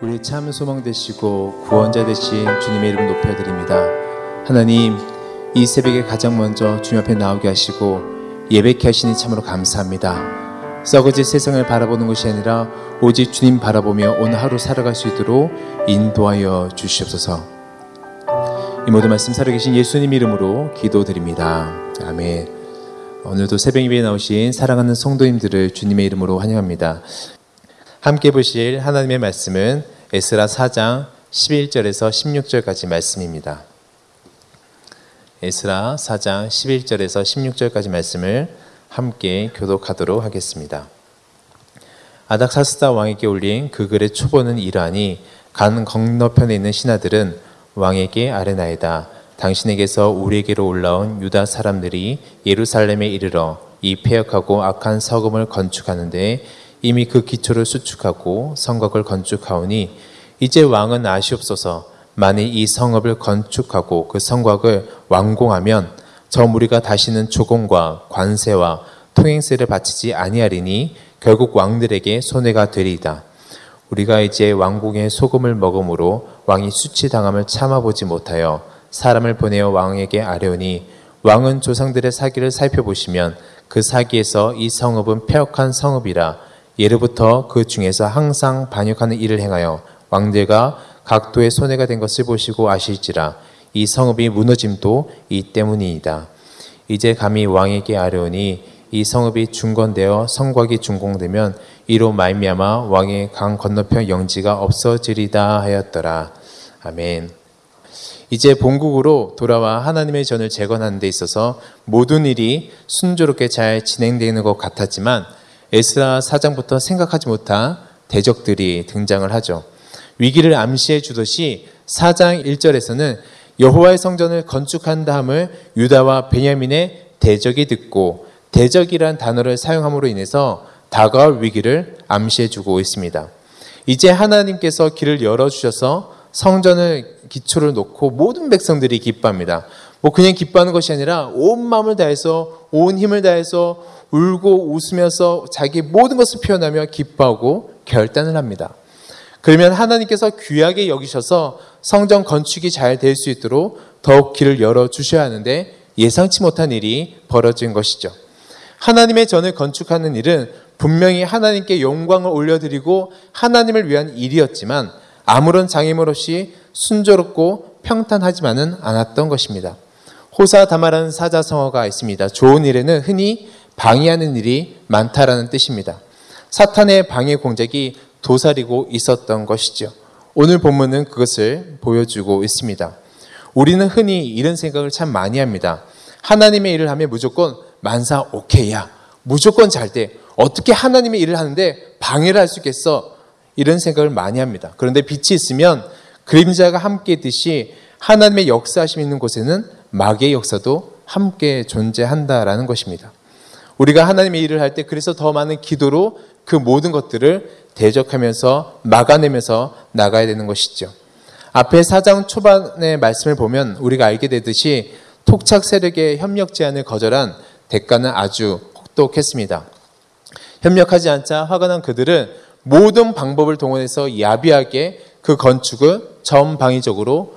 우리 참 소망 되시고 구원자 되신 주님의 이름 높여드립니다. 하나님, 이 새벽에 가장 먼저 주님 앞에 나오게 하시고 예배케 하시니 참으로 감사합니다. 썩어질 세상을 바라보는 것이 아니라 오직 주님 바라보며 오늘 하루 살아갈 수 있도록 인도하여 주시옵소서. 이 모든 말씀 살아계신 예수님 이름으로 기도드립니다. 아멘. 오늘도 새벽 예배에 나오신 사랑하는 성도님들을 주님의 이름으로 환영합니다. 함께 보실 하나님의 말씀은 에스라 4장 11절에서 16절까지 말씀입니다. 에스라 4장 11절에서 16절까지 말씀을 함께 교독하도록 하겠습니다. 아닥사스다 왕에게 올린 그 글의 초보는 이러하니 간 건너편에 있는 신하들은 왕에게 아뢰나이다. 당신에게서 우리에게로 올라온 유다 사람들이 예루살렘에 이르러 이 폐역하고 악한 서금을 건축하는데 이미 그 기초를 수축하고 성곽을 건축하오니 이제 왕은 아시옵소서 만일 이 성읍을 건축하고 그 성곽을 완공하면 저 무리가 다시는 조공과 관세와 통행세를 바치지 아니하리니 결국 왕들에게 손해가 되리이다. 우리가 이제 왕궁의 소금을 먹음으로 왕이 수치당함을 참아보지 못하여 사람을 보내어 왕에게 아뢰오니 왕은 조상들의 사기를 살펴보시면 그 사기에서 이 성읍은 폐역한 성읍이라 예로부터 그 중에서 항상 반역하는 일을 행하여 왕들과 각도의 손해가 된 것을 보시고 아실지라 이 성읍이 무너짐도 이 때문이이다. 이제 감히 왕에게 아뢰오니 이 성읍이 중건되어 성곽이 준공되면 이로 말미암아 왕의 강 건너편 영지가 없어지리다 하였더라. 아멘. 이제 본국으로 돌아와 하나님의 전을 재건하는 데 있어서 모든 일이 순조롭게 잘 진행되는 것 같았지만 에스라 4장부터 생각하지 못한 대적들이 등장을 하죠. 위기를 암시해 주듯이 4장 1절에서는 여호와의 성전을 건축한 다음을 유다와 베냐민의 대적이 듣고 대적이란 단어를 사용함으로 인해서 다가올 위기를 암시해 주고 있습니다. 이제 하나님께서 길을 열어 주셔서 성전을 기초를 놓고 모든 백성들이 기뻐합니다. 뭐 그냥 기뻐하는 것이 아니라 온 마음을 다해서 온 힘을 다해서 울고 웃으면서 자기 모든 것을 표현하며 기뻐하고 결단을 합니다. 그러면 하나님께서 귀하게 여기셔서 성전 건축이 잘 될 수 있도록 더욱 길을 열어 주셔야 하는데 예상치 못한 일이 벌어진 것이죠. 하나님의 전을 건축하는 일은 분명히 하나님께 영광을 올려드리고 하나님을 위한 일이었지만 아무런 장애물 없이 순조롭고 평탄하지만은 않았던 것입니다. 호사 다마라는 사자성어가 있습니다. 좋은 일에는 흔히 방해하는 일이 많다라는 뜻입니다. 사탄의 방해 공작이 도사리고 있었던 것이죠. 오늘 본문은 그것을 보여주고 있습니다. 우리는 흔히 이런 생각을 참 많이 합니다. 하나님의 일을 하면 무조건 만사 오케이야. 무조건 잘 돼. 어떻게 하나님의 일을 하는데 방해를 할 수 있겠어? 이런 생각을 많이 합니다. 그런데 빛이 있으면 그림자가 함께 있듯이 하나님의 역사하심 있는 곳에는 마귀의 역사도 함께 존재한다라는 것입니다. 우리가 하나님의 일을 할 때 그래서 더 많은 기도로 그 모든 것들을 대적하면서 막아내면서 나가야 되는 것이죠. 앞에 사장 초반의 말씀을 보면 우리가 알게 되듯이 톡착 세력의 협력 제안을 거절한 대가는 아주 혹독했습니다. 협력하지 않자 화가 난 그들은 모든 방법을 동원해서 야비하게 그 건축을 전방위적으로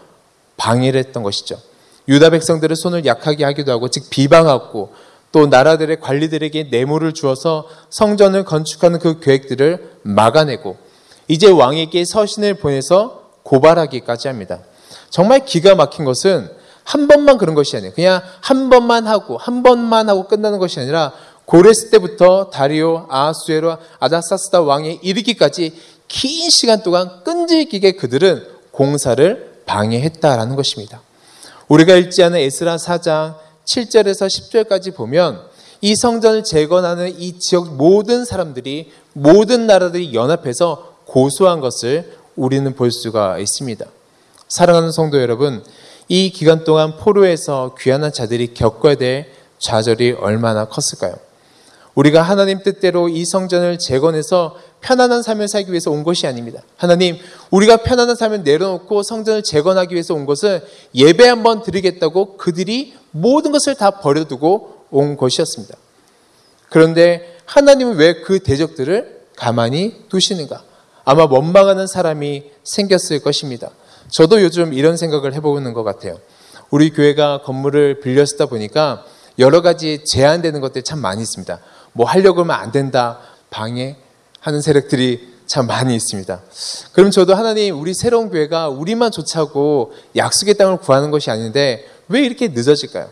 방해를 했던 것이죠. 유다 백성들의 손을 약하게 하기도 하고 즉 비방하고 또 나라들의 관리들에게 뇌물을 주어서 성전을 건축하는 그 계획들을 막아내고 이제 왕에게 서신을 보내서 고발하기까지 합니다. 정말 기가 막힌 것은 한 번만 그런 것이 아니에요. 그냥 한 번만 하고 한 번만 하고 끝나는 것이 아니라 고레스 때부터 다리오, 아하수에로, 아다사스다 왕에 이르기까지 긴 시간 동안 끈질기게 그들은 공사를 방해했다라는 것입니다. 우리가 읽지 않은 에스라 4장 7절에서 10절까지 보면 이 성전을 재건하는 이 지역 모든 사람들이 모든 나라들이 연합해서 고소한 것을 우리는 볼 수가 있습니다. 사랑하는 성도 여러분, 이 기간 동안 포로에서 귀환한 자들이 겪어야 될 좌절이 얼마나 컸을까요? 우리가 하나님 뜻대로 이 성전을 재건해서 편안한 삶을 살기 위해서 온 것이 아닙니다. 하나님, 우리가 편안한 삶을 내려놓고 성전을 재건하기 위해서 온 것은 예배 한번 드리겠다고 그들이 모든 것을 다 버려두고 온 것이었습니다. 그런데 하나님은 왜 그 대적들을 가만히 두시는가? 아마 원망하는 사람이 생겼을 것입니다. 저도 요즘 이런 생각을 해보는 것 같아요. 우리 교회가 건물을 빌려 쓰다 보니까 여러 가지 제한되는 것들이 참 많이 있습니다. 뭐 하려고 하면 안 된다, 방해하는 세력들이 참 많이 있습니다. 그럼 저도 하나님, 우리 새로운 교회가 우리만 좋자고 약속의 땅을 구하는 것이 아닌데 왜 이렇게 늦어질까요?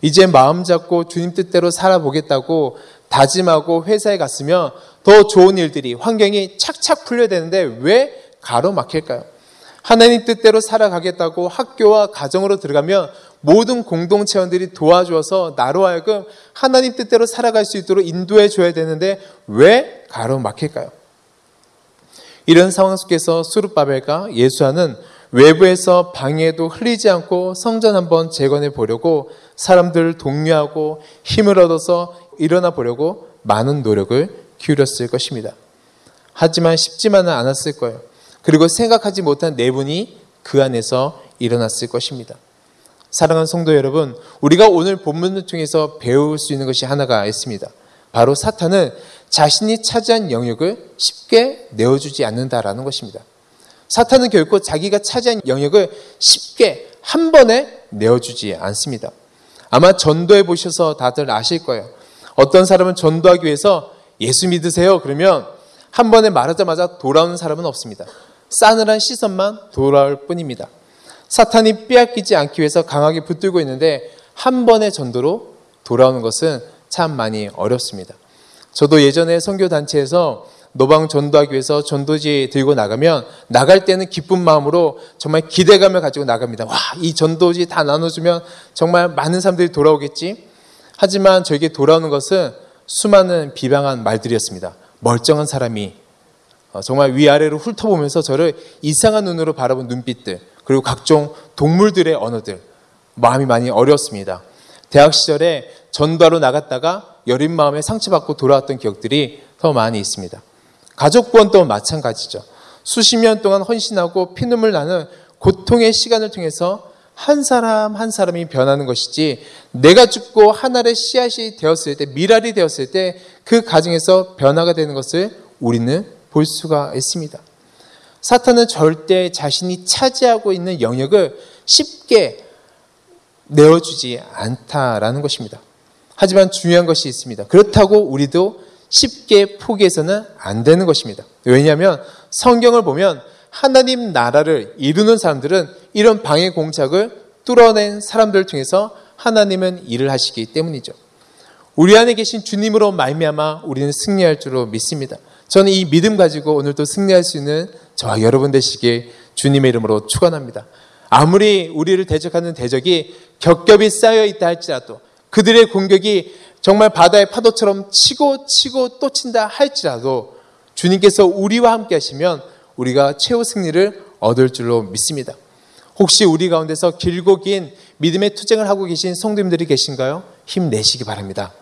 이제 마음 잡고 주님 뜻대로 살아보겠다고 다짐하고 회사에 갔으면 더 좋은 일들이, 환경이 착착 풀려야 되는데 왜 가로막힐까요? 하나님 뜻대로 살아가겠다고 학교와 가정으로 들어가면 모든 공동체원들이 도와주어서 나로 하여금 하나님 뜻대로 살아갈 수 있도록 인도해 줘야 되는데 왜 가로막힐까요? 이런 상황 속에서 수르바벨과 예수와는 외부에서 방해도 흘리지 않고 성전 한번 재건해 보려고 사람들을 독려하고 힘을 얻어서 일어나 보려고 많은 노력을 기울였을 것입니다. 하지만 쉽지만은 않았을 거예요. 그리고 생각하지 못한 내분이 그 안에서 일어났을 것입니다. 사랑하는 성도 여러분, 우리가 오늘 본문을 통해서 배울 수 있는 것이 하나가 있습니다. 바로 사탄은 자신이 차지한 영역을 쉽게 내어주지 않는다라는 것입니다. 사탄은 결코 자기가 차지한 영역을 쉽게 한 번에 내어주지 않습니다. 아마 전도해 보셔서 다들 아실 거예요. 어떤 사람은 전도하기 위해서 예수 믿으세요. 그러면 한 번에 말하자마자 돌아오는 사람은 없습니다. 싸늘한 시선만 돌아올 뿐입니다. 사탄이 빼앗기지 않기 위해서 강하게 붙들고 있는데 한 번의 전도로 돌아오는 것은 참 많이 어렵습니다. 저도 예전에 선교 단체에서 노방 전도하기 위해서 전도지 들고 나가면 나갈 때는 기쁜 마음으로 정말 기대감을 가지고 나갑니다. 와, 이 전도지 다 나눠주면 정말 많은 사람들이 돌아오겠지. 하지만 저에게 돌아오는 것은 수많은 비방한 말들이었습니다. 멀쩡한 사람이 어, 정말 위아래로 훑어보면서 저를 이상한 눈으로 바라본 눈빛들, 그리고 각종 동물들의 언어들, 마음이 많이 어려웠습니다. 대학 시절에 전도하러 나갔다가 여린 마음에 상처받고 돌아왔던 기억들이 더 많이 있습니다. 가족 구원도 마찬가지죠. 수십 년 동안 헌신하고 피눈물 나는 고통의 시간을 통해서 한 사람 한 사람이 변하는 것이지 내가 죽고 하늘의 씨앗이 되었을 때 미랄이 되었을 때그 가정에서 변화가 되는 것을 우리는 볼 수가 있습니다. 사탄은 절대 자신이 차지하고 있는 영역을 쉽게 내어주지 않다라는 것입니다. 하지만 중요한 것이 있습니다. 그렇다고 우리도 쉽게 포기해서는 안 되는 것입니다. 왜냐하면 성경을 보면 하나님 나라를 이루는 사람들은 이런 방해 공작을 뚫어낸 사람들 통해서 하나님은 일을 하시기 때문이죠. 우리 안에 계신 주님으로 말미암아 우리는 승리할 줄로 믿습니다. 저는 이 믿음 가지고 오늘도 승리할 수 있는 저와 여러분 되시길 주님의 이름으로 축원합니다. 아무리 우리를 대적하는 대적이 겹겹이 쌓여 있다 할지라도 그들의 공격이 정말 바다의 파도처럼 치고 치고 또 친다 할지라도 주님께서 우리와 함께 하시면 우리가 최후 승리를 얻을 줄로 믿습니다. 혹시 우리 가운데서 길고 긴 믿음의 투쟁을 하고 계신 성도님들이 계신가요? 힘내시기 바랍니다.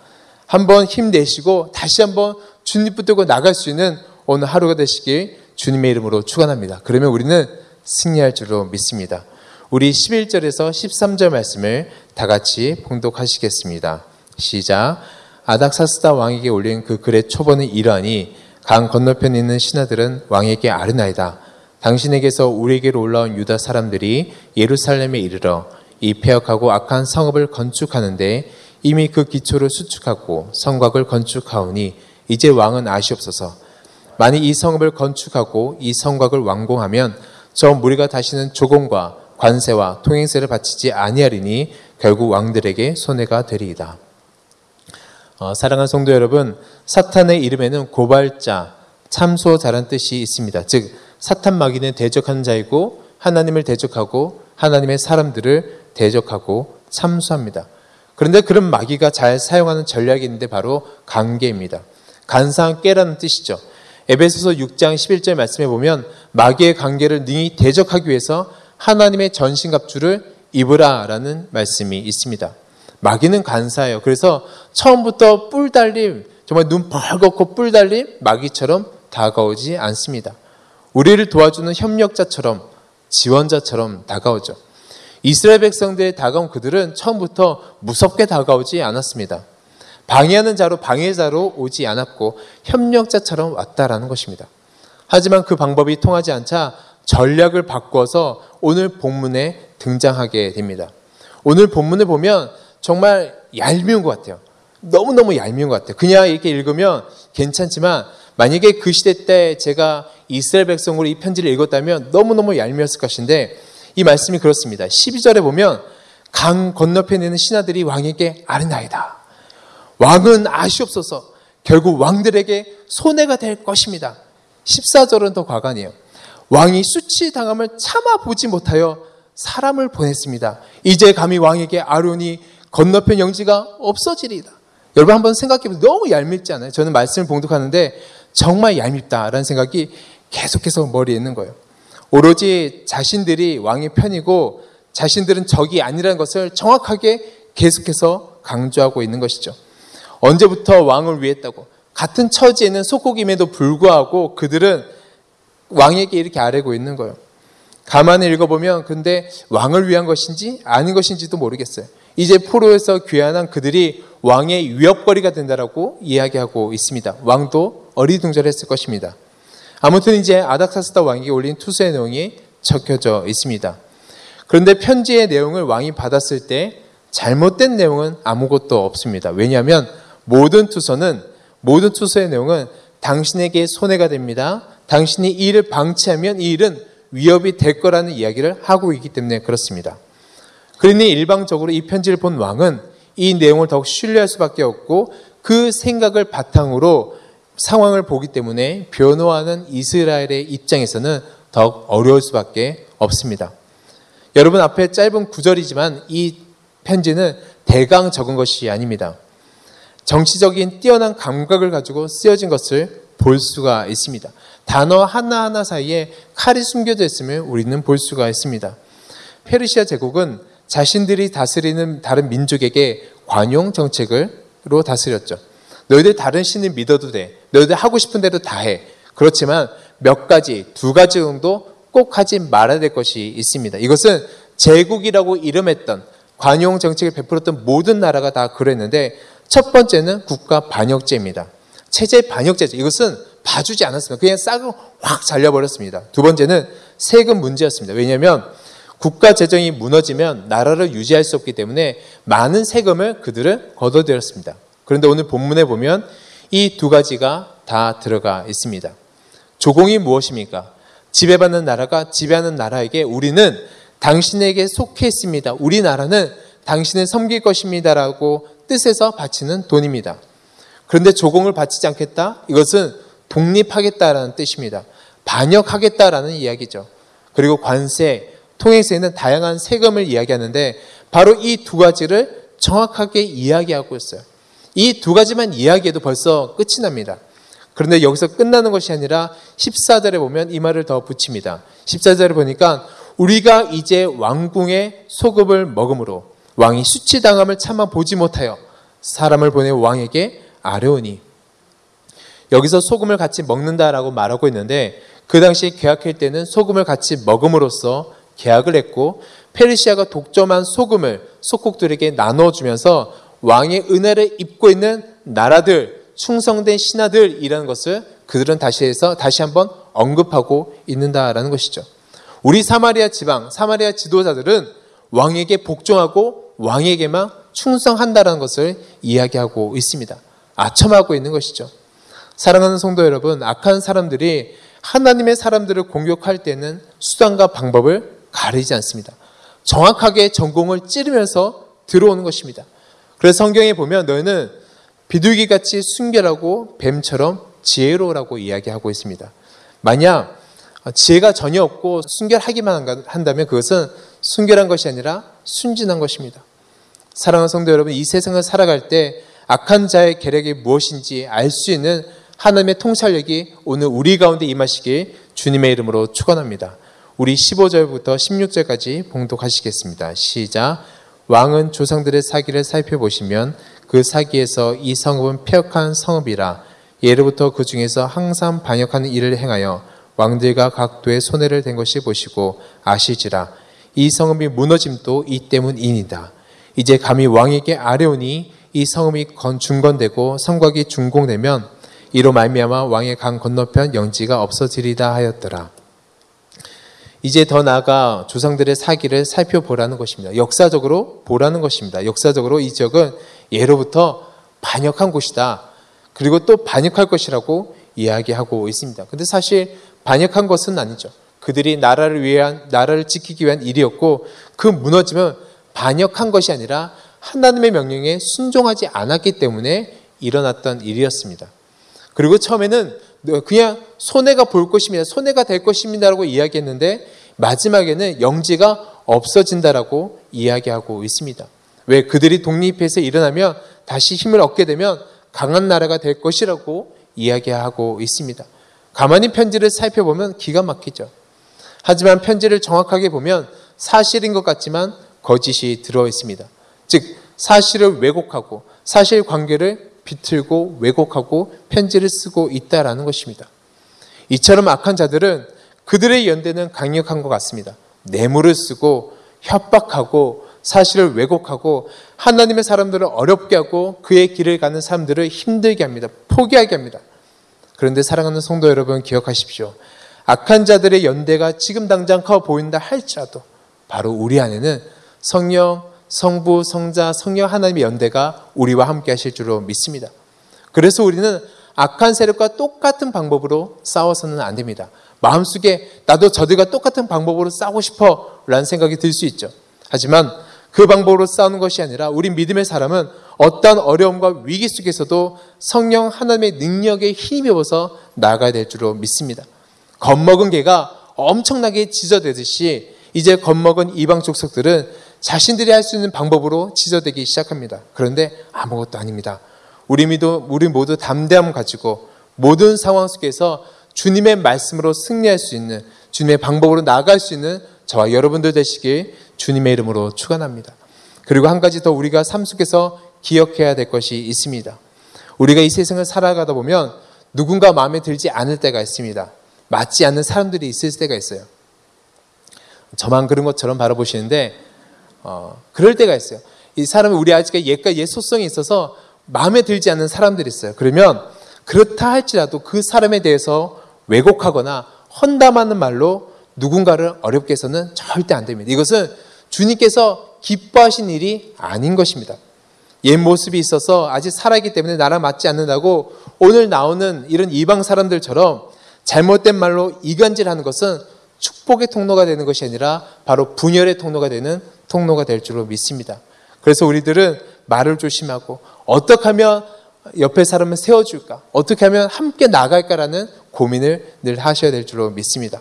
한번 힘내시고 다시 한번 주님 붙들고 나갈 수 있는 오늘 하루가 되시길 주님의 이름으로 축원합니다. 그러면 우리는 승리할 줄로 믿습니다. 우리 11절에서 13절 말씀을 다 같이 봉독하시겠습니다. 시작. 아닥사스다 왕에게 올린 그 글의 초본은 이러하니 강 건너편에 있는 신하들은 왕에게 아르나이다. 당신에게서 우리에게로 올라온 유다 사람들이 예루살렘에 이르러 이 폐역하고 악한 성읍을 건축하는데 이미 그 기초를 수축하고 성곽을 건축하오니 이제 왕은 아시옵소서. 만일 이 성읍을 건축하고 이 성곽을 완공하면 저 무리가 다시는 조공과 관세와 통행세를 바치지 아니하리니 결국 왕들에게 손해가 되리이다. 어, 사랑하는 성도 여러분, 사탄의 이름에는 고발자, 참소자란 뜻이 있습니다. 즉 사탄 마귀는 대적하는 자이고 하나님을 대적하고 하나님의 사람들을 대적하고 참수합니다. 그런데 그런 마귀가 잘 사용하는 전략이 있는데 바로 관계입니다. 간사한 깨라는 뜻이죠. 에베소서 6장 11절 말씀에 보면 마귀의 관계를 능히 대적하기 위해서 하나님의 전신갑주를 입으라라는 말씀이 있습니다. 마귀는 간사해요. 그래서 처음부터 뿔 달림, 정말 눈 벌겋고 뿔 달림 마귀처럼 다가오지 않습니다. 우리를 도와주는 협력자처럼 지원자처럼 다가오죠. 이스라엘 백성들에 다가온 그들은 처음부터 무섭게 다가오지 않았습니다. 방해하는 자로 방해자로 오지 않았고 협력자처럼 왔다라는 것입니다. 하지만 그 방법이 통하지 않자 전략을 바꿔서 오늘 본문에 등장하게 됩니다. 오늘 본문을 보면 정말 얄미운 것 같아요. 너무너무 얄미운 것 같아요. 그냥 이렇게 읽으면 괜찮지만 만약에 그 시대 때 제가 이스라엘 백성으로 이 편지를 읽었다면 너무너무 얄미웠을 것인데 이 말씀이 그렇습니다. 12절에 보면 강 건너편에 있는 신하들이 왕에게 아르나이다. 왕은 아시옵소서 결국 왕들에게 손해가 될 것입니다. 14절은 더 과간이에요. 왕이 수치당함을 참아보지 못하여 사람을 보냈습니다. 이제 감히 왕에게 아론이 건너편 영지가 없어지리다. 여러분 한번 생각해보세요. 너무 얄밉지 않아요? 저는 말씀을 봉독하는데 정말 얄밉다라는 생각이 계속해서 머리에 있는 거예요. 오로지 자신들이 왕의 편이고 자신들은 적이 아니라는 것을 정확하게 계속해서 강조하고 있는 것이죠. 언제부터 왕을 위했다고 같은 처지에 있는 속국임에도 불구하고 그들은 왕에게 이렇게 아뢰고 있는 거예요. 가만히 읽어보면 근데 왕을 위한 것인지 아닌 것인지도 모르겠어요. 이제 포로에서 귀환한 그들이 왕의 위협거리가 된다라고 이야기하고 있습니다. 왕도 어리둥절했을 것입니다. 아무튼 이제 아닥사스다 왕에게 올린 투수의 내용이 적혀져 있습니다. 그런데 편지의 내용을 왕이 받았을 때 잘못된 내용은 아무것도 없습니다. 왜냐하면 모든 투서는 모든 투서의 내용은 당신에게 손해가 됩니다. 당신이 이 일을 방치하면 이 일은 위협이 될 거라는 이야기를 하고 있기 때문에 그렇습니다. 그러니 일방적으로 이 편지를 본 왕은 이 내용을 더욱 신뢰할 수밖에 없고 그 생각을 바탕으로 상황을 보기 때문에 변호하는 이스라엘의 입장에서는 더욱 어려울 수밖에 없습니다. 여러분 앞에 짧은 구절이지만 이 편지는 대강 적은 것이 아닙니다. 정치적인 뛰어난 감각을 가지고 쓰여진 것을 볼 수가 있습니다. 단어 하나하나 사이에 칼이 숨겨져 있음을 우리는 볼 수가 있습니다. 페르시아 제국은 자신들이 다스리는 다른 민족에게 관용 정책으로 다스렸죠. 너희들 다른 신을 믿어도 돼. 너희들 하고 싶은 대로 다 해. 그렇지만 몇 가지, 두 가지 정도 꼭 하지 말아야 될 것이 있습니다. 이것은 제국이라고 이름했던 관용 정책을 베풀었던 모든 나라가 다 그랬는데 첫 번째는 국가 반역죄입니다. 체제 반역죄죠. 이것은 봐주지 않았습니다. 그냥 싹을 확 잘려버렸습니다. 두 번째는 세금 문제였습니다. 왜냐하면 국가 재정이 무너지면 나라를 유지할 수 없기 때문에 많은 세금을 그들은 걷어들였습니다. 그런데 오늘 본문에 보면 이 두 가지가 다 들어가 있습니다. 조공이 무엇입니까? 지배받는 나라가 지배하는 나라에게 우리는 당신에게 속해 있습니다. 우리나라는 당신을 섬길 것입니다라고 뜻에서 바치는 돈입니다. 그런데 조공을 바치지 않겠다? 이것은 독립하겠다라는 뜻입니다. 반역하겠다라는 이야기죠. 그리고 관세, 통행세는 다양한 세금을 이야기하는데 바로 이 두 가지를 정확하게 이야기하고 있어요. 이 두 가지만 이야기해도 벌써 끝이 납니다. 그런데 여기서 끝나는 것이 아니라 14절에 보면 이 말을 더 붙입니다. 14절에 보니까 우리가 이제 왕궁의 소급을 먹음으로 왕이 수치당함을 참아 보지 못하여 사람을 보내 왕에게 아뢰오니 여기서 소금을 같이 먹는다라고 말하고 있는데 그 당시 계약할 때는 소금을 같이 먹음으로써 계약을 했고 페르시아가 독점한 소금을 속국들에게 나눠주면서 왕의 은혜를 입고 있는 나라들 충성된 신하들이라는 것을 그들은 다시 해서 다시 한번 언급하고 있는다라는 것이죠. 우리 사마리아 지방 사마리아 지도자들은 왕에게 복종하고 왕에게만 충성한다라는 것을 이야기하고 있습니다. 아첨하고 있는 것이죠. 사랑하는 성도 여러분, 악한 사람들이 하나님의 사람들을 공격할 때는 수단과 방법을 가리지 않습니다. 정확하게 전공을 찌르면서 들어오는 것입니다. 그래서 성경에 보면 너희는 비둘기 같이 순결하고 뱀처럼 지혜로우라고 이야기하고 있습니다. 만약 지혜가 전혀 없고 순결하기만 한다면 그것은 순결한 것이 아니라 순진한 것입니다. 사랑하는 성도 여러분, 이 세상을 살아갈 때 악한 자의 계략이 무엇인지 알 수 있는 하나님의 통찰력이 오늘 우리 가운데 임하시길 주님의 이름으로 축원합니다. 우리 15절부터 16절까지 봉독하시겠습니다. 시작. 왕은 조상들의 사기를 살펴보시면 그 사기에서 이 성읍은 폐역한 성읍이라 예로부터 그 중에서 항상 반역하는 일을 행하여 왕들과 각도의 손해를 댄 것이 보시고 아시지라 이 성읍이 무너짐도 이 때문이니다. 이제 감히 왕에게 아뢰오니 이 성읍이 중건되고 성곽이 준공되면 이로 말미암아 왕의 강 건너편 영지가 없어지리다 하였더라. 이제 더 나아가 조상들의 사기를 살펴보라는 것입니다. 역사적으로 보라는 것입니다. 역사적으로 이 지역은 예로부터 반역한 곳이다. 그리고 또 반역할 것이라고 이야기하고 있습니다. 근데 사실 반역한 것은 아니죠. 그들이 나라를 위한 나라를 지키기 위한 일이었고 그 무너짐은 반역한 것이 아니라 하나님의 명령에 순종하지 않았기 때문에 일어났던 일이었습니다. 그리고 처음에는 그냥 손해가 볼 것입니다. 손해가 될 것입니다라고 이야기했는데 마지막에는 영지가 없어진다라고 이야기하고 있습니다. 왜 그들이 독립해서 일어나면 다시 힘을 얻게 되면 강한 나라가 될 것이라고 이야기하고 있습니다. 가만히 편지를 살펴보면 기가 막히죠. 하지만 편지를 정확하게 보면 사실인 것 같지만 거짓이 들어 있습니다. 즉 사실을 왜곡하고 사실 관계를 비틀고 왜곡하고 편지를 쓰고 있다라는 것입니다. 이처럼 악한 자들은 그들의 연대는 강력한 것 같습니다. 뇌물을 쓰고 협박하고 사실을 왜곡하고 하나님의 사람들을 어렵게 하고 그의 길을 가는 사람들을 힘들게 합니다. 포기하게 합니다. 그런데 사랑하는 성도 여러분 기억하십시오. 악한 자들의 연대가 지금 당장 커 보인다 할지라도 바로 우리 안에는 성령, 성부, 성자, 성령 하나님의 연대가 우리와 함께 하실 줄로 믿습니다. 그래서 우리는 악한 세력과 똑같은 방법으로 싸워서는 안 됩니다. 마음속에 나도 저들과 똑같은 방법으로 싸우고 싶어 라는 생각이 들 수 있죠. 하지만 그 방법으로 싸우는 것이 아니라 우리 믿음의 사람은 어떤 어려움과 위기 속에서도 성령 하나님의 능력에 힘입어서 나아가야 될 줄로 믿습니다. 겁먹은 개가 엄청나게 짖어대듯이 이제 겁먹은 이방 족속들은 자신들이 할 수 있는 방법으로 짖어대기 시작합니다. 그런데 아무것도 아닙니다. 우리 모두, 우리 모두 담대함 가지고 모든 상황 속에서 주님의 말씀으로 승리할 수 있는 주님의 방법으로 나아갈 수 있는 저와 여러분들 되시길 주님의 이름으로 축원합니다. 그리고 한 가지 더 우리가 삶 속에서 기억해야 될 것이 있습니다. 우리가 이 세상을 살아가다 보면 누군가 마음에 들지 않을 때가 있습니다. 맞지 않는 사람들이 있을 때가 있어요. 저만 그런 것처럼 바라보시는데 어, 그럴 때가 있어요. 이 사람은 우리 아직까지 옛과 옛 소성이 있어서 마음에 들지 않는 사람들이 있어요. 그러면 그렇다 할지라도 그 사람에 대해서 왜곡하거나 헌담하는 말로 누군가를 어렵게 해서는 절대 안 됩니다. 이것은 주님께서 기뻐하신 일이 아닌 것입니다. 옛 모습이 있어서 아직 살아있기 때문에 나랑 맞지 않는다고 오늘 나오는 이런 이방 사람들처럼 잘못된 말로 이간질하는 것은 축복의 통로가 되는 것이 아니라 바로 분열의 통로가 되는 통로가 될 줄로 믿습니다. 그래서 우리들은 말을 조심하고 어떻게 하면 옆에 사람을 세워줄까? 어떻게 하면 함께 나갈까라는 고민을 늘 하셔야 될 줄로 믿습니다.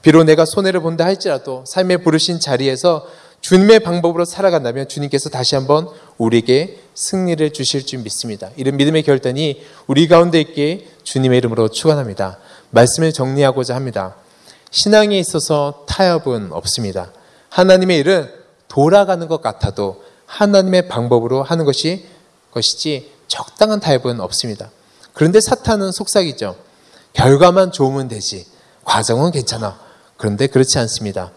비록 내가 손해를 본다 할지라도 삶에 부르신 자리에서 주님의 방법으로 살아간다면 주님께서 다시 한번 우리에게 승리를 주실 줄 믿습니다. 이런 믿음의 결단이 우리 가운데 있게 주님의 이름으로 축원합니다. 말씀을 정리하고자 합니다. 신앙에 있어서 타협은 없습니다. 하나님의 일은 돌아가는 것 같아도 하나님의 방법으로 하는 것이 것이지 적당한 타협은 없습니다. 그런데 사탄은 속삭이죠. 결과만 좋으면 되지. 과정은 괜찮아. 그런데 그렇지 않습니다.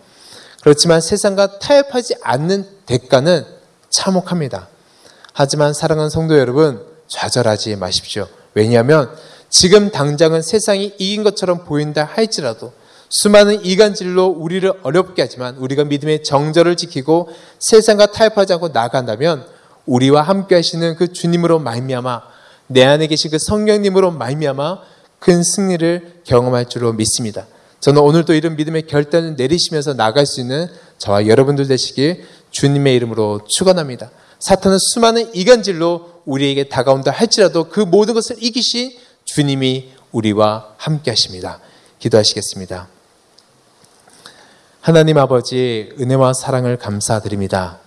그렇지만 세상과 타협하지 않는 대가는 참혹합니다. 하지만 사랑하는 성도 여러분, 좌절하지 마십시오. 왜냐하면 지금 당장은 세상이 이긴 것처럼 보인다 할지라도 수많은 이간질로 우리를 어렵게 하지만 우리가 믿음의 정절을 지키고 세상과 타협하지 않고 나간다면 우리와 함께 하시는 그 주님으로 말미암아 내 안에 계신 그 성령님으로 말미암아 큰 승리를 경험할 줄로 믿습니다. 저는 오늘도 이런 믿음의 결단을 내리시면서 나갈 수 있는 저와 여러분들 되시길 주님의 이름으로 축원합니다. 사탄은 수많은 이간질로 우리에게 다가온다 할지라도 그 모든 것을 이기신 주님이 우리와 함께 하십니다. 기도하시겠습니다. 하나님 아버지 은혜와 사랑을 감사드립니다.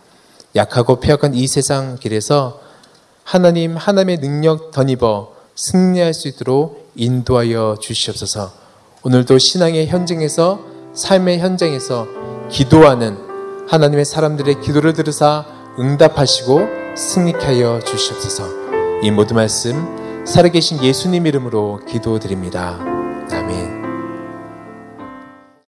약하고 폐역한 이 세상 길에서 하나님 하나님의 능력 덧입어 승리할 수 있도록 인도하여 주시옵소서. 오늘도 신앙의 현장에서 삶의 현장에서 기도하는 하나님의 사람들의 기도를 들으사 응답하시고 승리케 하여 주시옵소서. 이 모든 말씀 살아계신 예수님 이름으로 기도드립니다.